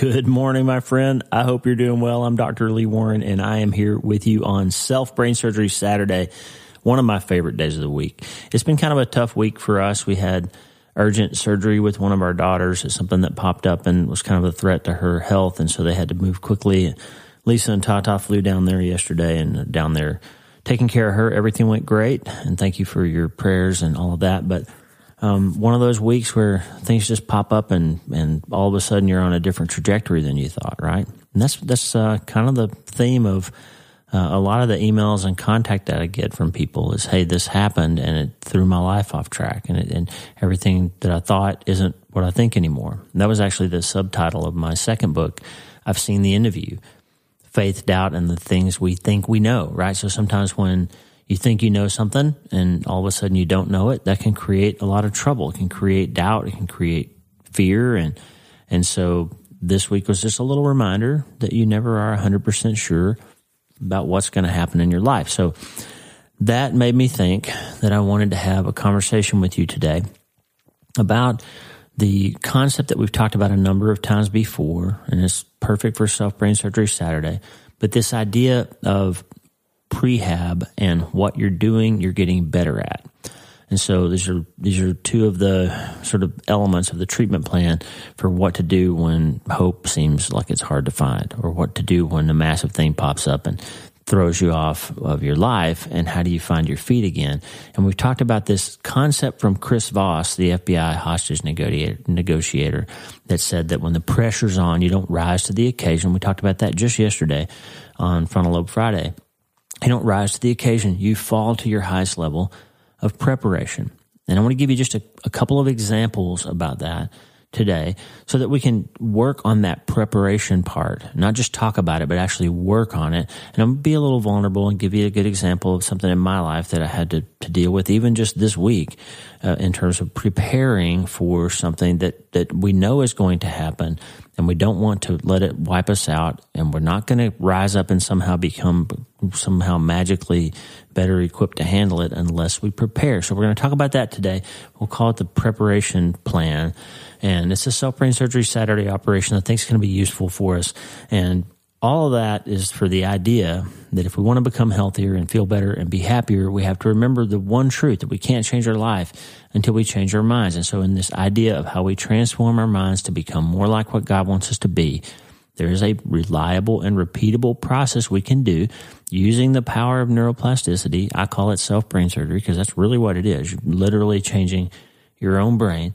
Good morning, my friend. I hope you're doing well. I'm Dr. Lee Warren, and I am here with you on Self Brain Surgery Saturday, one of my favorite days of the week. It's been kind of a tough week for us. We had urgent surgery with one of our daughters. It's something that popped up and was kind of a threat to her health, and so they had to move quickly. Lisa and Tata flew down there yesterday and down there taking care of her. Everything went great, and thank you for your prayers and all of that. But um, one of those weeks where things just pop up and, and all of a sudden you're on a different trajectory than you thought, right? And that's that's uh, kind of the theme of uh, a lot of the emails and contact that I get from people is, "Hey, this happened and it threw my life off track, and it, and everything that I thought isn't what I think anymore." And that was actually the subtitle of my second book. I've seen the end of you, faith, doubt, and the things we think we know. Right. So sometimes when you think you know something and all of a sudden you don't know it, that can create a lot of trouble. It can create doubt. It can create fear. And, and so this week was just a little reminder that you never are 100% sure about what's going to happen in your life. So that made me think that I wanted to have a conversation with you today about the concept that we've talked about a number of times before, and it's perfect for self brain surgery Saturday. But this idea of prehab and what you're doing, you're getting better at. And so these are these are two of the sort of elements of the treatment plan for what to do when hope seems like it's hard to find, or what to do when a massive thing pops up and throws you off of your life, and how do you find your feet again? And we've talked about this concept from Chris Voss, the FBI hostage negotiator, that said that when the pressure's on, you don't rise to the occasion. We talked about that just yesterday on Frontal Lobe Friday you don't rise to the occasion. You fall to your highest level of preparation. And I want to give you just a, a couple of examples about that today so that we can work on that preparation part, not just talk about it, but actually work on it. And I'm be a little vulnerable and give you a good example of something in my life that I had to, to deal with even just this week uh, in terms of preparing for something that, that we know is going to happen and we don't want to let it wipe us out and we're not going to rise up and somehow become somehow magically better equipped to handle it unless we prepare. So we're going to talk about that today. We'll call it the preparation plan. And it's a self brain surgery Saturday operation I think is going to be useful for us. And all of that is for the idea that if we want to become healthier and feel better and be happier, we have to remember the one truth that we can't change our life until we change our minds. And so, in this idea of how we transform our minds to become more like what God wants us to be, there is a reliable and repeatable process we can do using the power of neuroplasticity. I call it self brain surgery because that's really what it is. You're literally changing your own brain.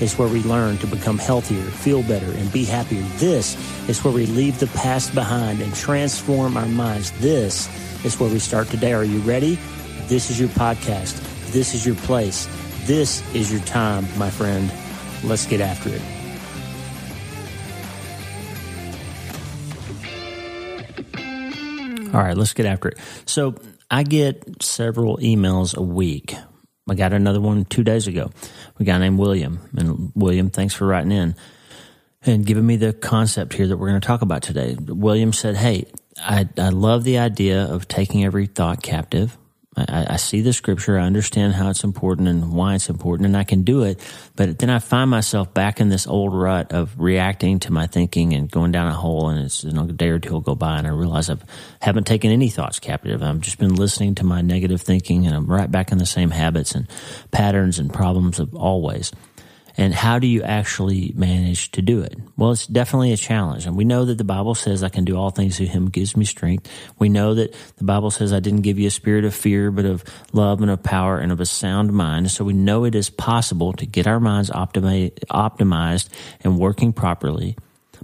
is where we learn to become healthier, feel better, and be happier. This is where we leave the past behind and transform our minds. This is where we start today. Are you ready? This is your podcast. This is your place. This is your time, my friend. Let's get after it. All right, let's get after it. So, I get several emails a week I got another one two days ago. A guy named William. And William, thanks for writing in and giving me the concept here that we're going to talk about today. William said, Hey, I, I love the idea of taking every thought captive I, I, see the scripture. I understand how it's important and why it's important, and I can do it. But then I find myself back in this old rut of reacting to my thinking and going down a hole. And it's you know, a day or two will go by, and I realize I haven't taken any thoughts captive. I've just been listening to my negative thinking, and I'm right back in the same habits and patterns and problems of always. And how do you actually manage to do it? Well, it's definitely a challenge. And we know that the Bible says I can do all things through him who gives me strength. We know that the Bible says I didn't give you a spirit of fear, but of love and of power and of a sound mind. So we know it is possible to get our minds optimized and working properly.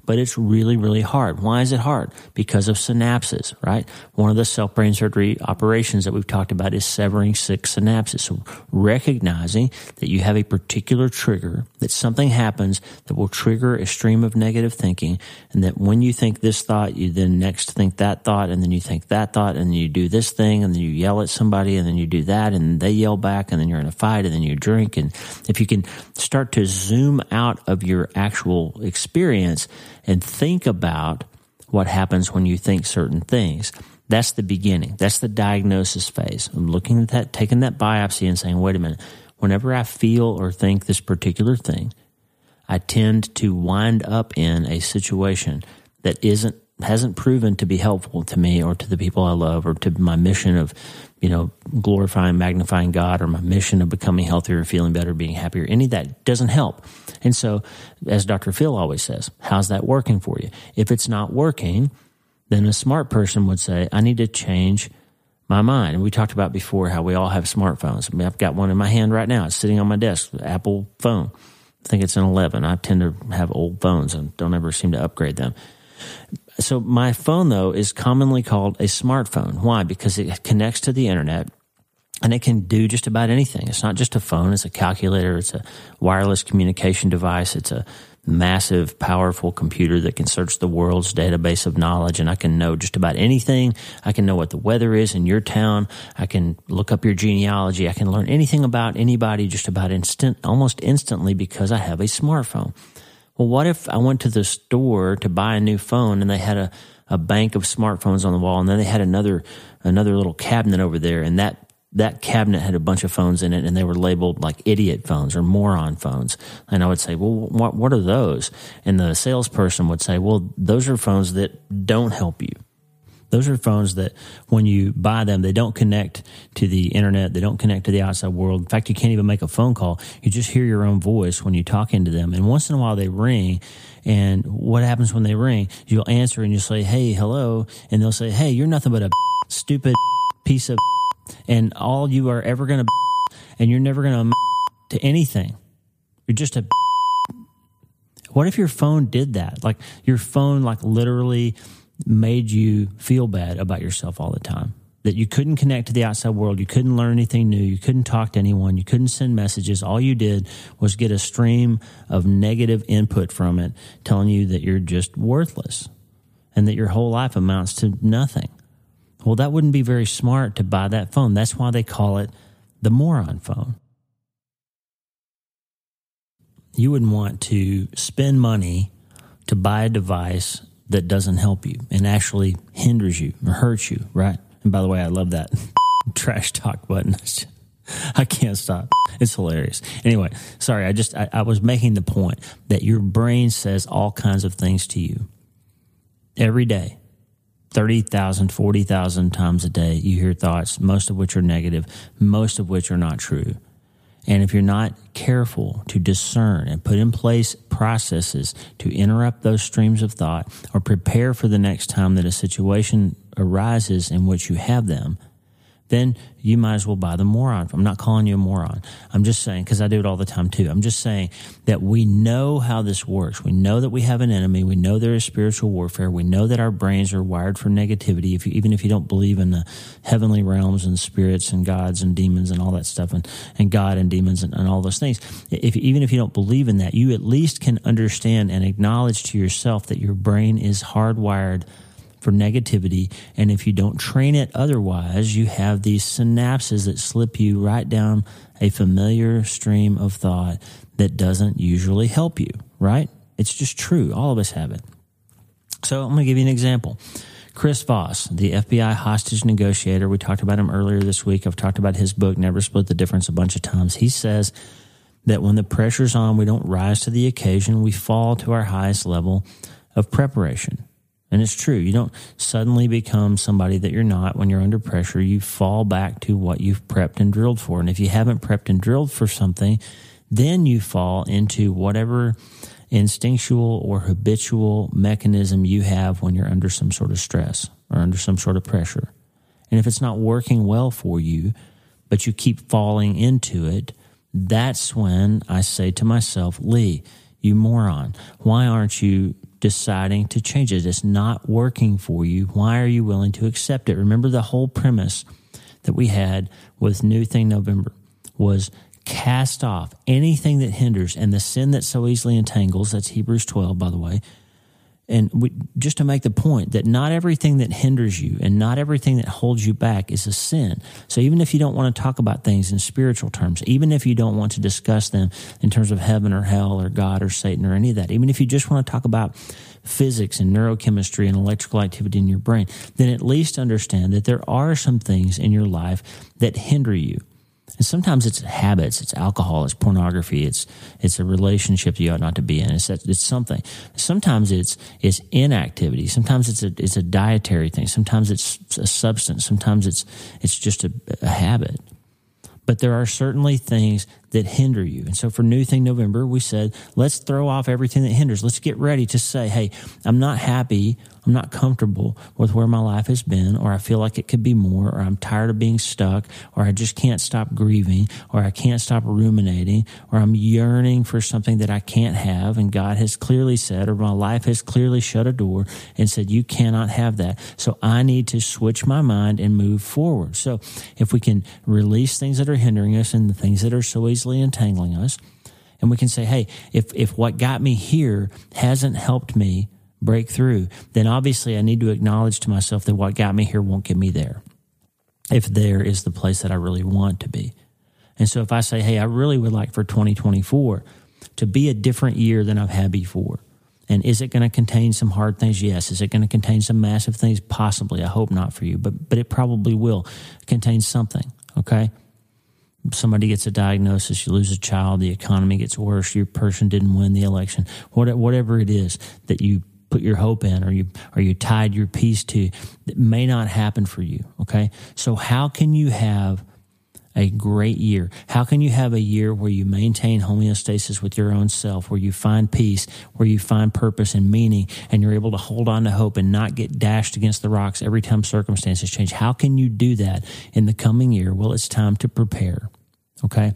But it's really, really hard. Why is it hard? Because of synapses, right? One of the self brain surgery operations that we've talked about is severing six synapses. So recognizing that you have a particular trigger, that something happens that will trigger a stream of negative thinking, and that when you think this thought, you then next think that thought, and then you think that thought, and then you do this thing, and then you yell at somebody, and then you do that, and they yell back, and then you're in a fight, and then you drink. And if you can start to zoom out of your actual experience, and think about what happens when you think certain things. That's the beginning. That's the diagnosis phase. I'm looking at that, taking that biopsy and saying, wait a minute, whenever I feel or think this particular thing, I tend to wind up in a situation that isn't hasn't proven to be helpful to me or to the people I love or to my mission of, you know, glorifying, magnifying God or my mission of becoming healthier, feeling better, being happier. Any of that doesn't help. And so, as Dr. Phil always says, how's that working for you? If it's not working, then a smart person would say, I need to change my mind. And we talked about before how we all have smartphones. I mean, I've got one in my hand right now. It's sitting on my desk, Apple phone. I think it's an 11. I tend to have old phones and don't ever seem to upgrade them. So my phone though is commonly called a smartphone. Why? Because it connects to the internet and it can do just about anything. It's not just a phone. It's a calculator. It's a wireless communication device. It's a massive, powerful computer that can search the world's database of knowledge and I can know just about anything. I can know what the weather is in your town. I can look up your genealogy. I can learn anything about anybody just about instant, almost instantly because I have a smartphone. Well, what if I went to the store to buy a new phone and they had a, a bank of smartphones on the wall and then they had another, another little cabinet over there and that that cabinet had a bunch of phones in it and they were labeled like idiot phones or moron phones. And I would say, well, what, what are those? And the salesperson would say, well, those are phones that don't help you. Those are phones that when you buy them, they don't connect to the internet. They don't connect to the outside world. In fact, you can't even make a phone call. You just hear your own voice when you talk into them. And once in a while they ring. And what happens when they ring? You'll answer and you'll say, Hey, hello. And they'll say, Hey, you're nothing but a stupid piece of and all you are ever going to and you're never going to to anything. You're just a what if your phone did that? Like your phone like literally made you feel bad about yourself all the time. That you couldn't connect to the outside world, you couldn't learn anything new, you couldn't talk to anyone, you couldn't send messages. All you did was get a stream of negative input from it telling you that you're just worthless and that your whole life amounts to nothing. Well, that wouldn't be very smart to buy that phone. That's why they call it the moron phone. You wouldn't want to spend money to buy a device that doesn't help you and actually hinders you or hurts you, right? And by the way, I love that trash talk button. I can't stop. It's hilarious. Anyway, sorry. I just, I, I, was making the point that your brain says all kinds of things to you every day. 30,000, 40,000 times a day, you hear thoughts, most of which are negative, most of which are not true. And if you're not careful to discern and put in place processes to interrupt those streams of thought or prepare for the next time that a situation arises in which you have them, then you might as well buy the moron. I'm not calling you a moron. I'm just saying, because I do it all the time too. I'm just saying that we know how this works. We know that we have an enemy. We know there is spiritual warfare. We know that our brains are wired for negativity. If you, even if you don't believe in the heavenly realms and spirits and gods and demons and all that stuff and, and God and demons and, and all those things, if, even if you don't believe in that, you at least can understand and acknowledge to yourself that your brain is hardwired for negativity. And if you don't train it otherwise, you have these synapses that slip you right down a familiar stream of thought that doesn't usually help you, right? It's just true. All of us have it. So I'm going to give you an example. Chris Voss, the FBI hostage negotiator, we talked about him earlier this week. I've talked about his book, Never Split the Difference, a bunch of times. He says that when the pressure's on, we don't rise to the occasion, we fall to our highest level of preparation. And it's true. You don't suddenly become somebody that you're not when you're under pressure. You fall back to what you've prepped and drilled for. And if you haven't prepped and drilled for something, then you fall into whatever instinctual or habitual mechanism you have when you're under some sort of stress or under some sort of pressure. And if it's not working well for you, but you keep falling into it, that's when I say to myself, Lee, you moron, why aren't you deciding to change it. It's not working for you. Why are you willing to accept it? Remember the whole premise that we had with New Thing November was cast off anything that hinders and the sin that so easily entangles. That's Hebrews 12, by the way. And we, just to make the point that not everything that hinders you and not everything that holds you back is a sin. So even if you don't want to talk about things in spiritual terms, even if you don't want to discuss them in terms of heaven or hell or God or Satan or any of that, even if you just want to talk about physics and neurochemistry and electrical activity in your brain, then at least understand that there are some things in your life that hinder you. And sometimes it's habits, it's alcohol, it's pornography, it's it's a relationship you ought not to be in. It's it's something. Sometimes it's it's inactivity. Sometimes it's a it's a dietary thing. Sometimes it's a substance. Sometimes it's it's just a, a habit. But there are certainly things that hinder you. And so for New Thing November, we said, let's throw off everything that hinders. Let's get ready to say, hey, I'm not happy. I'm not comfortable with where my life has been, or I feel like it could be more, or I'm tired of being stuck, or I just can't stop grieving, or I can't stop ruminating, or I'm yearning for something that I can't have. And God has clearly said, or my life has clearly shut a door and said, you cannot have that. So I need to switch my mind and move forward. So if we can release things that are hindering us and the things that are so easily easily entangling us. And we can say, hey, if, if what got me here hasn't helped me break through, then obviously I need to acknowledge to myself that what got me here won't get me there. If there is the place that I really want to be. And so if I say, hey, I really would like for 2024 to be a different year than I've had before. And is it going to contain some hard things? Yes. Is it going to contain some massive things? Possibly. I hope not for you, but but it probably will contain something. Okay somebody gets a diagnosis, you lose a child, the economy gets worse, your person didn't win the election, whatever it is that you put your hope in or you or you tied your peace to that may not happen for you okay? So how can you have a great year? How can you have a year where you maintain homeostasis with your own self where you find peace where you find purpose and meaning and you're able to hold on to hope and not get dashed against the rocks every time circumstances change? How can you do that in the coming year? Well it's time to prepare Okay.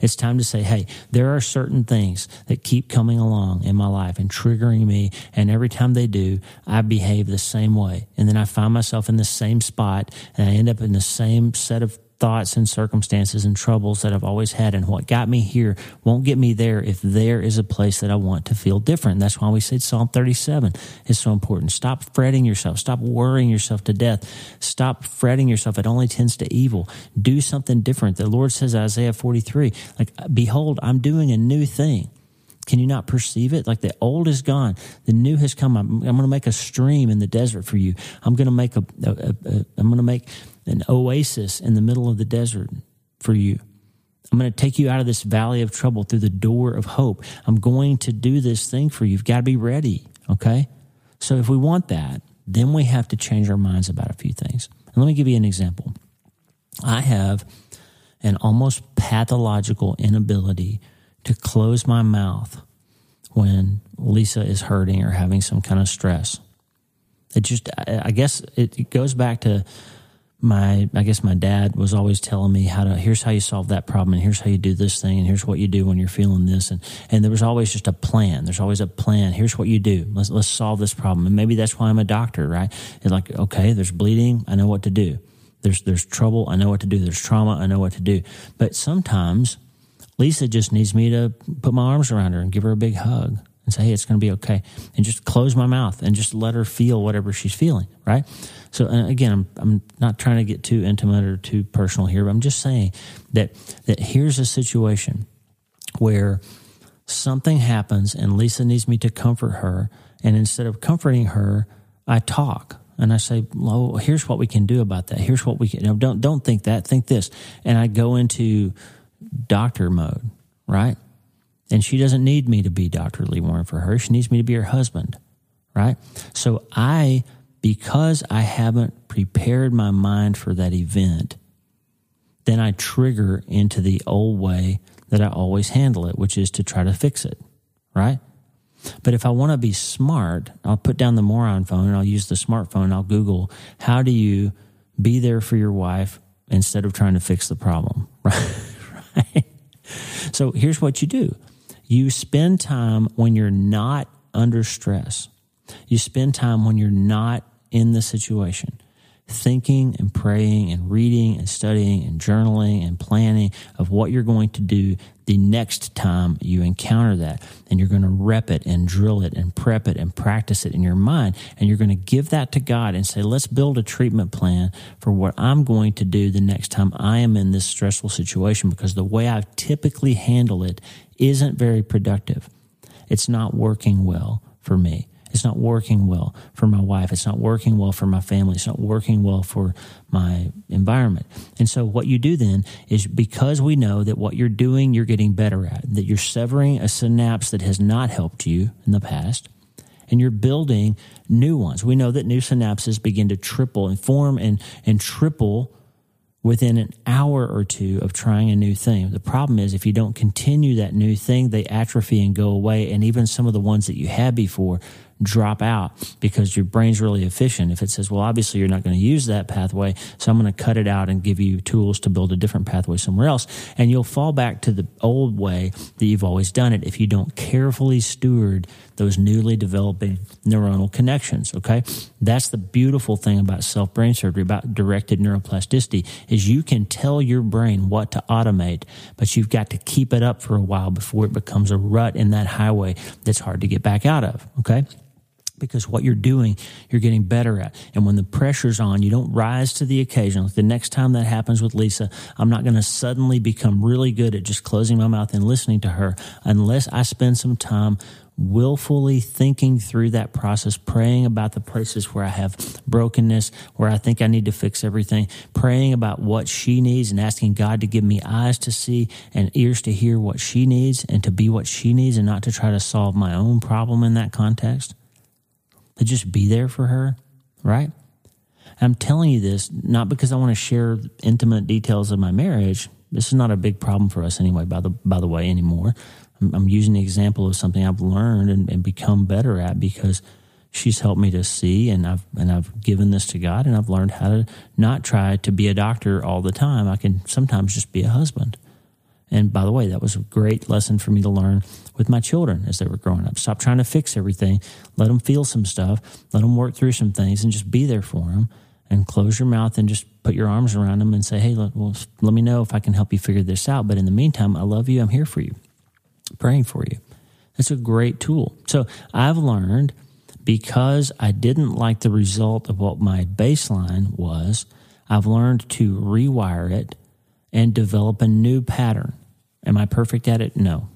It's time to say, hey, there are certain things that keep coming along in my life and triggering me. And every time they do, I behave the same way. And then I find myself in the same spot and I end up in the same set of thoughts and circumstances and troubles that I've always had. And what got me here won't get me there if there is a place that I want to feel different. That's why we said Psalm 37 is so important. Stop fretting yourself. Stop worrying yourself to death. Stop fretting yourself. It only tends to evil. Do something different. The Lord says, Isaiah 43, like, behold, I'm doing a new thing. Can you not perceive it? Like the old is gone, the new has come. I'm, I'm going to make a stream in the desert for you. I'm going to make a, a, a, a I'm going to make an oasis in the middle of the desert for you. I'm going to take you out of this valley of trouble through the door of hope. I'm going to do this thing for you. You've got to be ready. Okay. So if we want that, then we have to change our minds about a few things. And let me give you an example. I have an almost pathological inability to close my mouth when Lisa is hurting or having some kind of stress. It just, I guess it goes back to my I guess my dad was always telling me how to here's how you solve that problem and here's how you do this thing and here's what you do when you're feeling this. And and there was always just a plan. There's always a plan. Here's what you do. Let's let's solve this problem. And maybe that's why I'm a doctor right? It's like okay there's bleeding. I know what to do. There's there's trouble. I know what to do. There's trauma. I know what to do. But sometimes Lisa just needs me to put my arms around her and give her a big hug and say, hey, it's going to be okay. And just close my mouth and just let her feel whatever she's feeling, right? So again, I'm, I'm not trying to get too intimate or too personal here, but I'm just saying that, that here's a situation where something happens and Lisa needs me to comfort her. And instead of comforting her, I talk and I say, "Well, here's what we can do about that. Here's what we can. You know, don't don't think that. Think this." And I go into doctor mode, right? And she doesn't need me to be Dr. Lee Warren for her. She needs me to be her husband, right? So I, because I haven't prepared my mind for that event, then I trigger into the old way that I always handle it, which is to try to fix it, right? But if I want to be smart, I'll put down the moron phone and I'll use the smartphone. I'll Google, how do you be there for your wife instead of trying to fix the problem, right? right? So here's what you do you spend time when you're not under stress. You spend time when you're not in the situation thinking and praying and reading and studying and journaling and planning of what you're going to do the next time you encounter that. And you're going to rep it and drill it and prep it and practice it in your mind. And you're going to give that to God and say, let's build a treatment plan for what I'm going to do the next time I am in this stressful situation because the way I typically handle it isn't very productive. It's not working well for me. It's not working well for my wife. It's not working well for my family. It's not working well for my environment. And so, what you do then is because we know that what you're doing, you're getting better at, that you're severing a synapse that has not helped you in the past, and you're building new ones. We know that new synapses begin to triple and form and, and triple within an hour or two of trying a new thing. The problem is if you don't continue that new thing, they atrophy and go away. And even some of the ones that you had before drop out because your brain's really efficient. If it says, well, obviously you're not going to use that pathway, so I'm going to cut it out and give you tools to build a different pathway somewhere else. And you'll fall back to the old way that you've always done it if you don't carefully steward those newly developing neuronal connections. Okay. That's the beautiful thing about self brain surgery, about directed neuroplasticity is you can tell your brain what to automate, but you've got to keep it up for a while before it becomes a rut in that highway that's hard to get back out of. Okay because what you're doing, you're getting better at. And when the pressure's on, you don't rise to the occasion. Like the next time that happens with Lisa, I'm not going to suddenly become really good at just closing my mouth and listening to her unless I spend some time willfully thinking through that process, praying about the places where I have brokenness, where I think I need to fix everything, praying about what she needs and asking God to give me eyes to see and ears to hear what she needs and to be what she needs and not to try to solve my own problem in that context to just be there for her, right? I'm telling you this not because I want to share intimate details of my marriage. This is not a big problem for us anyway, by the by the way, anymore. I'm, I'm using the example of something I've learned and, and become better at because she's helped me to see and I've and I've given this to God and I've learned how to not try to be a doctor all the time. I can sometimes just be a husband. And by the way, that was a great lesson for me to learn with my children as they were growing up. Stop trying to fix everything. Let them feel some stuff. Let them work through some things and just be there for them. And close your mouth and just put your arms around them and say, hey, let, well, let me know if I can help you figure this out. But in the meantime, I love you. I'm here for you, praying for you. That's a great tool. So I've learned because I didn't like the result of what my baseline was, I've learned to rewire it and develop a new pattern. Am I perfect at it? No.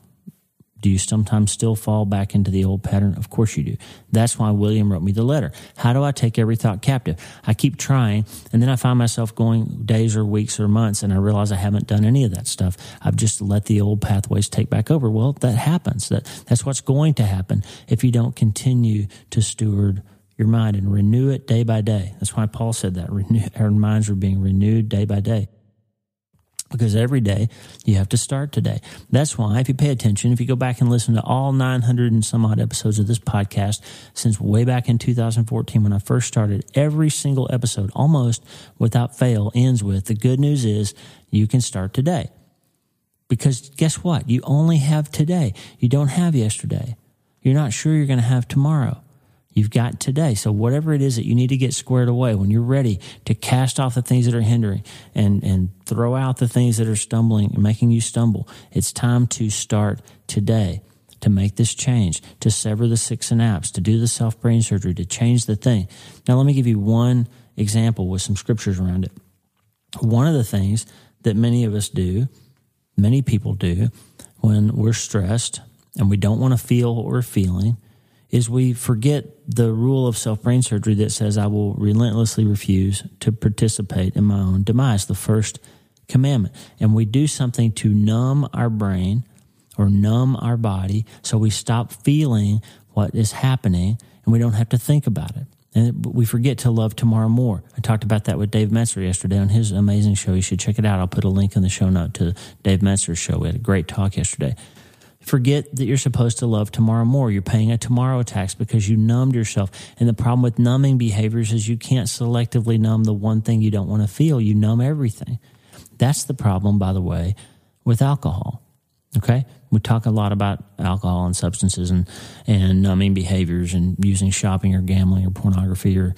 Do you sometimes still fall back into the old pattern? Of course you do. That's why William wrote me the letter. How do I take every thought captive? I keep trying, and then I find myself going days or weeks or months, and I realize I haven't done any of that stuff. I've just let the old pathways take back over. Well, that happens. That that's what's going to happen if you don't continue to steward your mind and renew it day by day. That's why Paul said that. Renew, our minds are being renewed day by day because every day you have to start today. That's why, if you pay attention, if you go back and listen to all 900 and some odd episodes of this podcast since way back in 2014 when I first started, every single episode, almost without fail, ends with the good news is you can start today. Because guess what? You only have today. You don't have yesterday. You're not sure you're going to have tomorrow. You've got today. So whatever it is that you need to get squared away, when you're ready to cast off the things that are hindering and, and throw out the things that are stumbling and making you stumble, it's time to start today to make this change, to sever the six synapse, to do the self brain surgery, to change the thing. Now, let me give you one example with some scriptures around it. One of the things that many of us do, many people do, when we're stressed and we don't want to feel what we're feeling, is we forget the rule of self brain surgery that says, I will relentlessly refuse to participate in my own demise, the first commandment. And we do something to numb our brain or numb our body so we stop feeling what is happening and we don't have to think about it. And we forget to love tomorrow more. I talked about that with Dave Metzer yesterday on his amazing show. You should check it out. I'll put a link in the show note to Dave Metzer's show. We had a great talk yesterday. Forget that you're supposed to love tomorrow more. You're paying a tomorrow tax because you numbed yourself. And the problem with numbing behaviors is you can't selectively numb the one thing you don't want to feel. You numb everything. That's the problem, by the way, with alcohol. Okay? We talk a lot about alcohol and substances and, and numbing behaviors and using shopping or gambling or pornography or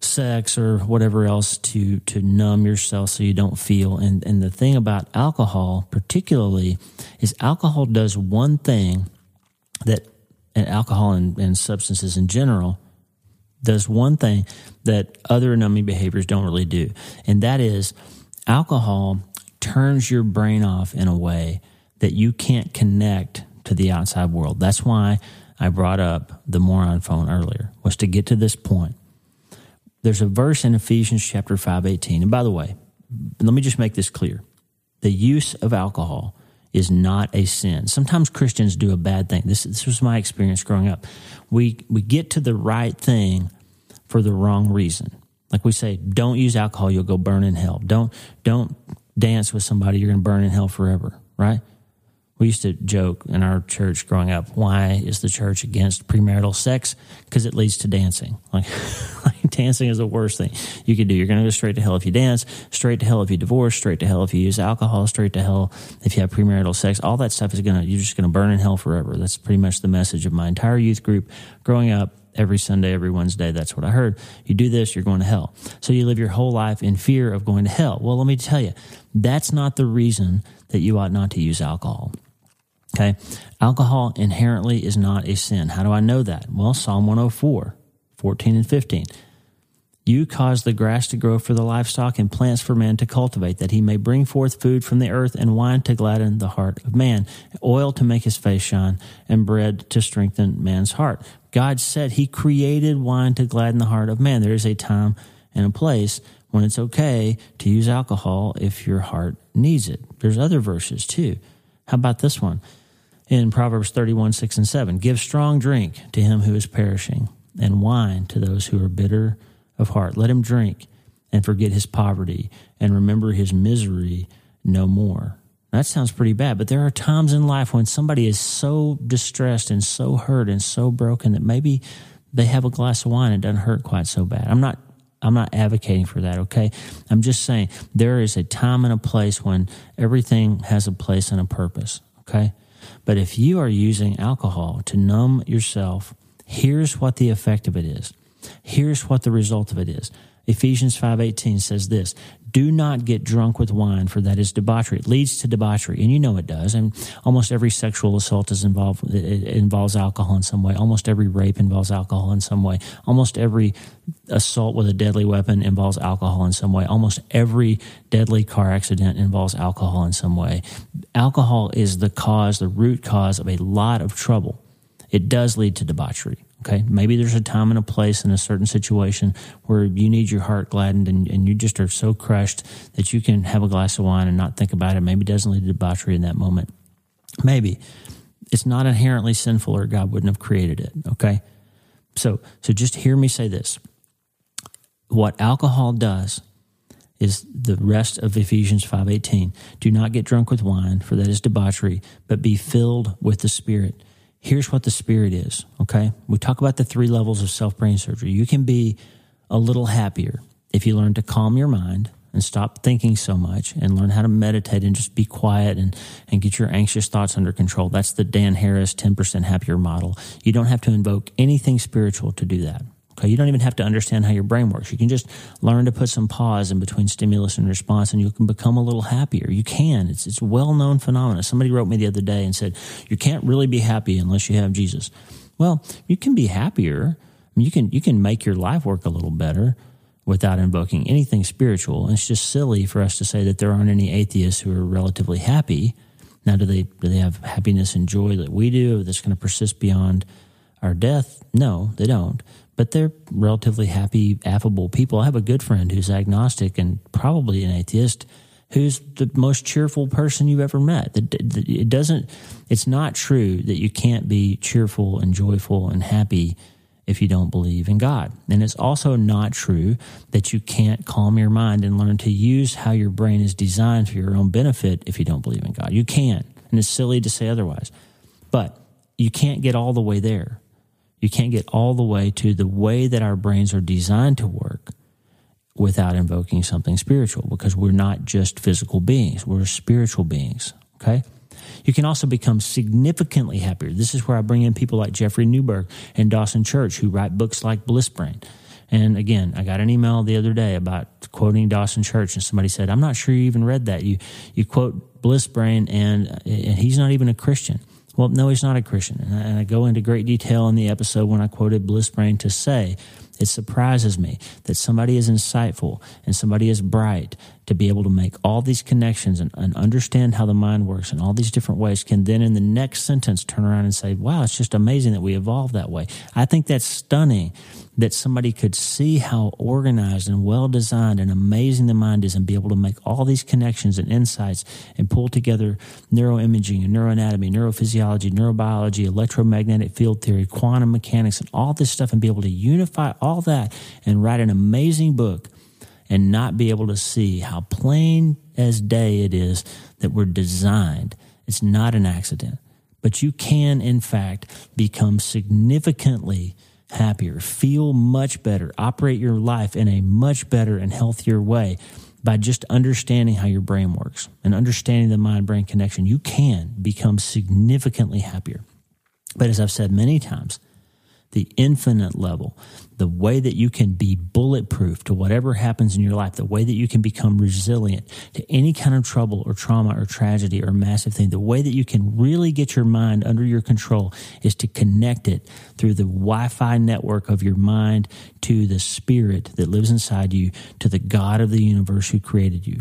sex or whatever else to to numb yourself so you don't feel. And and the thing about alcohol particularly is alcohol does one thing that and alcohol and, and substances in general does one thing that other numbing behaviors don't really do. And that is alcohol turns your brain off in a way that you can't connect to the outside world. That's why I brought up the moron phone earlier was to get to this point there's a verse in Ephesians chapter 5, 18. And by the way, let me just make this clear. The use of alcohol is not a sin. Sometimes Christians do a bad thing. This, this was my experience growing up. We, we get to the right thing for the wrong reason. Like we say, don't use alcohol, you'll go burn in hell. Don't, don't dance with somebody, you're going to burn in hell forever, right? We used to joke in our church growing up, why is the church against premarital sex? Because it leads to dancing. Like, dancing is the worst thing you could do. You're going to go straight to hell if you dance, straight to hell if you divorce, straight to hell if you use alcohol, straight to hell if you have premarital sex. All that stuff is going to, you're just going to burn in hell forever. That's pretty much the message of my entire youth group growing up. Every Sunday, every Wednesday, that's what I heard. You do this, you're going to hell. So you live your whole life in fear of going to hell. Well, let me tell you, that's not the reason that you ought not to use alcohol. Okay. Alcohol inherently is not a sin. How do I know that? Well, Psalm 104, 14 and 15. You cause the grass to grow for the livestock and plants for man to cultivate, that he may bring forth food from the earth and wine to gladden the heart of man, oil to make his face shine, and bread to strengthen man's heart. God said he created wine to gladden the heart of man. There is a time and a place when it's okay to use alcohol if your heart needs it. There's other verses too. How about this one? in Proverbs 31, 6 and 7. Give strong drink to him who is perishing, and wine to those who are bitter of heart. Let him drink and forget his poverty and remember his misery no more. That sounds pretty bad, but there are times in life when somebody is so distressed and so hurt and so broken that maybe they have a glass of wine and it doesn't hurt quite so bad. I'm not I'm not advocating for that, okay? I'm just saying there is a time and a place when everything has a place and a purpose, okay? But if you are using alcohol to numb yourself, here's what the effect of it is. Here's what the result of it is. Ephesians 5:18 says this, "Do not get drunk with wine, for that is debauchery. It leads to debauchery, and you know it does. And almost every sexual assault is involved it involves alcohol in some way. Almost every rape involves alcohol in some way. Almost every assault with a deadly weapon involves alcohol in some way. Almost every deadly car accident involves alcohol in some way. Alcohol is the cause, the root cause of a lot of trouble. It does lead to debauchery. Okay. Maybe there's a time and a place in a certain situation where you need your heart gladdened and, and you just are so crushed that you can have a glass of wine and not think about it. Maybe it doesn't lead to debauchery in that moment. Maybe it's not inherently sinful or God wouldn't have created it. Okay. So, so just hear me say this. What alcohol does is the rest of Ephesians 5:18. Do not get drunk with wine, for that is debauchery, but be filled with the Spirit here's what the spirit is, okay? We talk about the three levels of self brain surgery. You can be a little happier if you learn to calm your mind and stop thinking so much and learn how to meditate and just be quiet and, and get your anxious thoughts under control. That's the Dan Harris 10% happier model. You don't have to invoke anything spiritual to do that. Okay, you don't even have to understand how your brain works. You can just learn to put some pause in between stimulus and response, and you can become a little happier. You can. It's it's well known phenomenon. Somebody wrote me the other day and said you can't really be happy unless you have Jesus. Well, you can be happier. You can you can make your life work a little better without invoking anything spiritual. And it's just silly for us to say that there aren't any atheists who are relatively happy. Now, do they do they have happiness and joy that we do that's going to persist beyond our death? No, they don't but they're relatively happy, affable people. I have a good friend who's agnostic and probably an atheist who's the most cheerful person you've ever met. It doesn't, it's not true that you can't be cheerful and joyful and happy if you don't believe in God. And it's also not true that you can't calm your mind and learn to use how your brain is designed for your own benefit if you don't believe in God. You can. And it's silly to say otherwise. But you can't get all the way there. You can't get all the way to the way that our brains are designed to work without invoking something spiritual because we're not just physical beings, we're spiritual beings. Okay? You can also become significantly happier. This is where I bring in people like Jeffrey Newberg and Dawson Church who write books like Bliss Brain. And again, I got an email the other day about quoting Dawson Church, and somebody said, "I'm not sure you even read that. You you quote Bliss Brain, and and he's not even a Christian." Well, no, he's not a Christian, and I, go into great detail in the episode when I quoted Bliss Brain to say it surprises me that somebody is insightful and somebody is bright to be able to make all these connections and, and, understand how the mind works in all these different ways can then in the next sentence turn around and say, wow, it's just amazing that we evolved that way. I think that's stunning that somebody could see how organized and well designed and amazing the mind is and be able to make all these connections and insights and pull together neuroimaging and neuroanatomy, neurophysiology, neurobiology, electromagnetic field theory, quantum mechanics, and all this stuff and be able to unify all that and write an amazing book and not be able to see how plain as day it is that we're designed. It's not an accident, but you can, in fact, become significantly happier, feel much better, operate your life in a much better and healthier way by just understanding how your brain works and understanding the mind brain connection. You can become significantly happier. But as I've said many times, the infinite level, the way that you can be bulletproof to whatever happens in your life, the way that you can become resilient to any kind of trouble or trauma or tragedy or massive thing, the way that you can really get your mind under your control is to connect it through the Wi Fi network of your mind to the spirit that lives inside you, to the God of the universe who created you.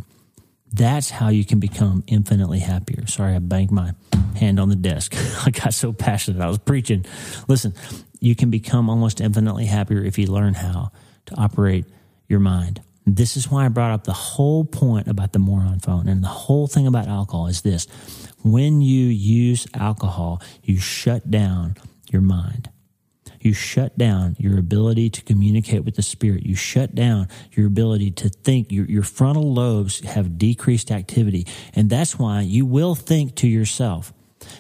That's how you can become infinitely happier. Sorry, I banged my hand on the desk. I got so passionate. I was preaching. Listen, you can become almost infinitely happier if you learn how to operate your mind. This is why I brought up the whole point about the moron phone and the whole thing about alcohol is this. When you use alcohol, you shut down your mind. You shut down your ability to communicate with the spirit. You shut down your ability to think. Your, your frontal lobes have decreased activity. And that's why you will think to yourself,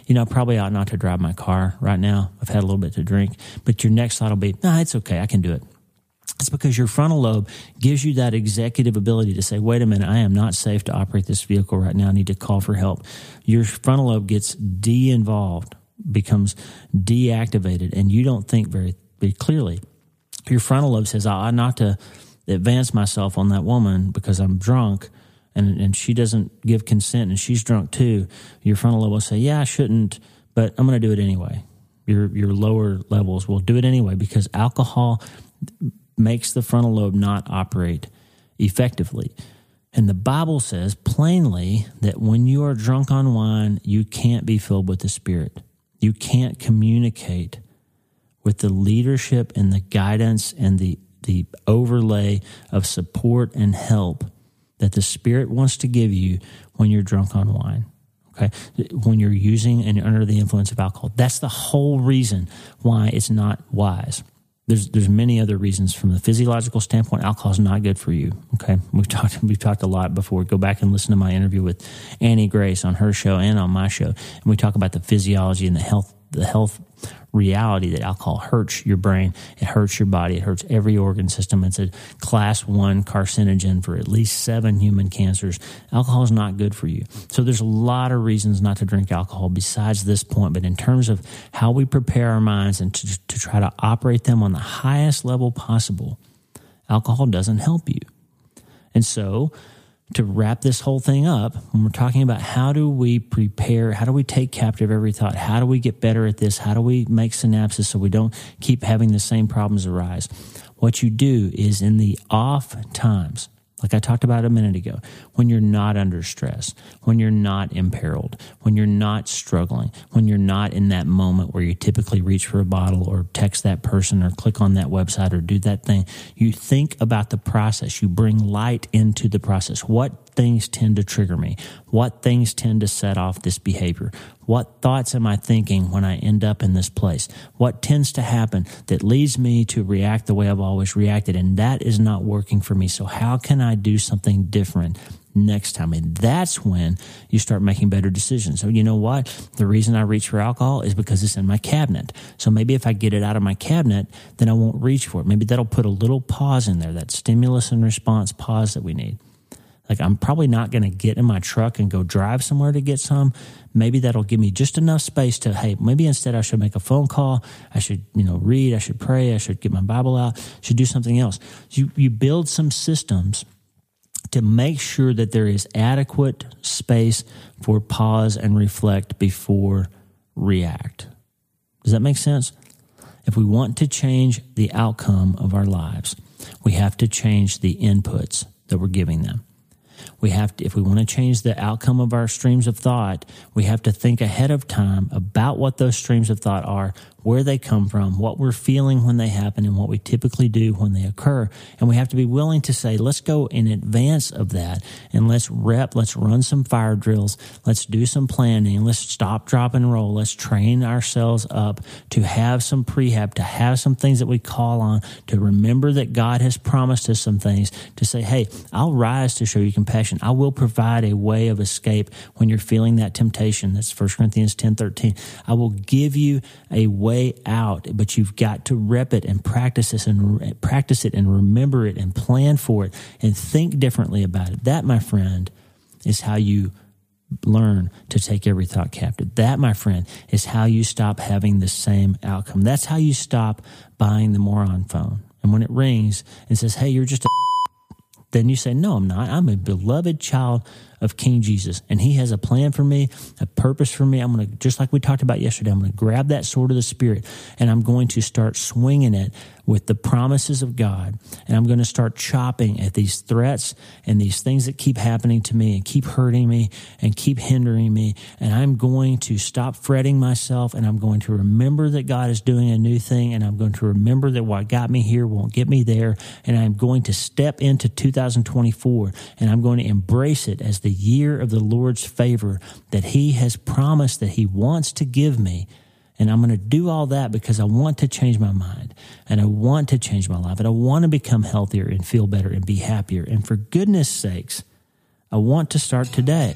you know, probably ought not to drive my car right now. I've had a little bit to drink, but your next thought will be, nah, it's okay. I can do it. It's because your frontal lobe gives you that executive ability to say, wait a minute, I am not safe to operate this vehicle right now. I need to call for help. Your frontal lobe gets de involved, becomes deactivated, and you don't think very, very clearly. Your frontal lobe says, I ought not to advance myself on that woman because I'm drunk and, and she doesn't give consent and she's drunk too, your frontal lobe will say, Yeah, I shouldn't, but I'm going to do it anyway. Your, your lower levels will do it anyway because alcohol makes the frontal lobe not operate effectively. And the Bible says plainly that when you are drunk on wine, you can't be filled with the Spirit. You can't communicate with the leadership and the guidance and the, the overlay of support and help that the Spirit wants to give you when you're drunk on wine. Okay. When you're using and under the influence of alcohol. That's the whole reason why it's not wise. There's, there's many other reasons from the physiological standpoint. Alcohol is not good for you. Okay. We've talked, we've talked a lot before. Go back and listen to my interview with Annie Grace on her show and on my show. And we talk about the physiology and the health, the health reality that alcohol hurts your brain, it hurts your body, it hurts every organ system. It's a class one carcinogen for at least seven human cancers. Alcohol is not good for you. So there's a lot of reasons not to drink alcohol besides this point. But in terms of how we prepare our minds and to, to try to operate them on the highest level possible, alcohol doesn't help you. And so to wrap this whole thing up, when we're talking about how do we prepare, how do we take captive every thought, how do we get better at this, how do we make synapses so we don't keep having the same problems arise, what you do is in the off times, like I talked about a minute ago, when you're not under stress, when you're not imperiled, when you're not struggling, when you're not in that moment where you typically reach for a bottle or text that person or click on that website or do that thing, you think about the process. You bring light into the process. What things tend to trigger me? What things tend to set off this behavior? What thoughts am I thinking when I end up in this place? What tends to happen that leads me to react the way I've always reacted? And that is not working for me. So how can I do something different? next time. And that's when you start making better decisions. So, you know what? The reason I reach for alcohol is because it's in my cabinet. So maybe if I get it out of my cabinet, then I won't reach for it. Maybe that'll put a little pause in there, that stimulus and response pause that we need. Like I'm probably not going to get in my truck and go drive somewhere to get some. Maybe that'll give me just enough space to, hey, maybe instead I should make a phone call. I should, you know, read. I should pray. I should get my Bible out. Should do something else. You, you build some systems to make sure that there is adequate space for pause and reflect before react. Does that make sense? If we want to change the outcome of our lives, we have to change the inputs that we're giving them. We have to, if we want to change the outcome of our streams of thought, we have to think ahead of time about what those streams of thought are, where they come from, what we're feeling when they happen, and what we typically do when they occur. And we have to be willing to say, let's go in advance of that and let's rep, let's run some fire drills, let's do some planning, let's stop, drop, and roll, let's train ourselves up to have some prehab, to have some things that we call on, to remember that God has promised us some things, to say, hey, I'll rise to show you compassion. I will provide a way of escape when you're feeling that temptation. That's 1 Corinthians 10 13. I will give you a way way out, but you've got to rep it and practice this and practice it and remember it and plan for it and think differently about it. That, my friend, is how you learn to take every thought captive. That, my friend, is how you stop having the same outcome. That's how you stop buying the moron phone. And when it rings and says, Hey, you're just a then you say, No, I'm not. I'm a beloved child of King Jesus, and He has a plan for me, a purpose for me. I'm going to, just like we talked about yesterday, I'm going to grab that sword of the Spirit and I'm going to start swinging it with the promises of God. And I'm going to start chopping at these threats and these things that keep happening to me and keep hurting me and keep hindering me. And I'm going to stop fretting myself and I'm going to remember that God is doing a new thing. And I'm going to remember that what got me here won't get me there. And I'm going to step into 2024 and I'm going to embrace it as the year of the Lord's favor that He has promised that He wants to give me and I'm going to do all that because I want to change my mind and I want to change my life and I want to become healthier and feel better and be happier. And for goodness sakes, I want to start today.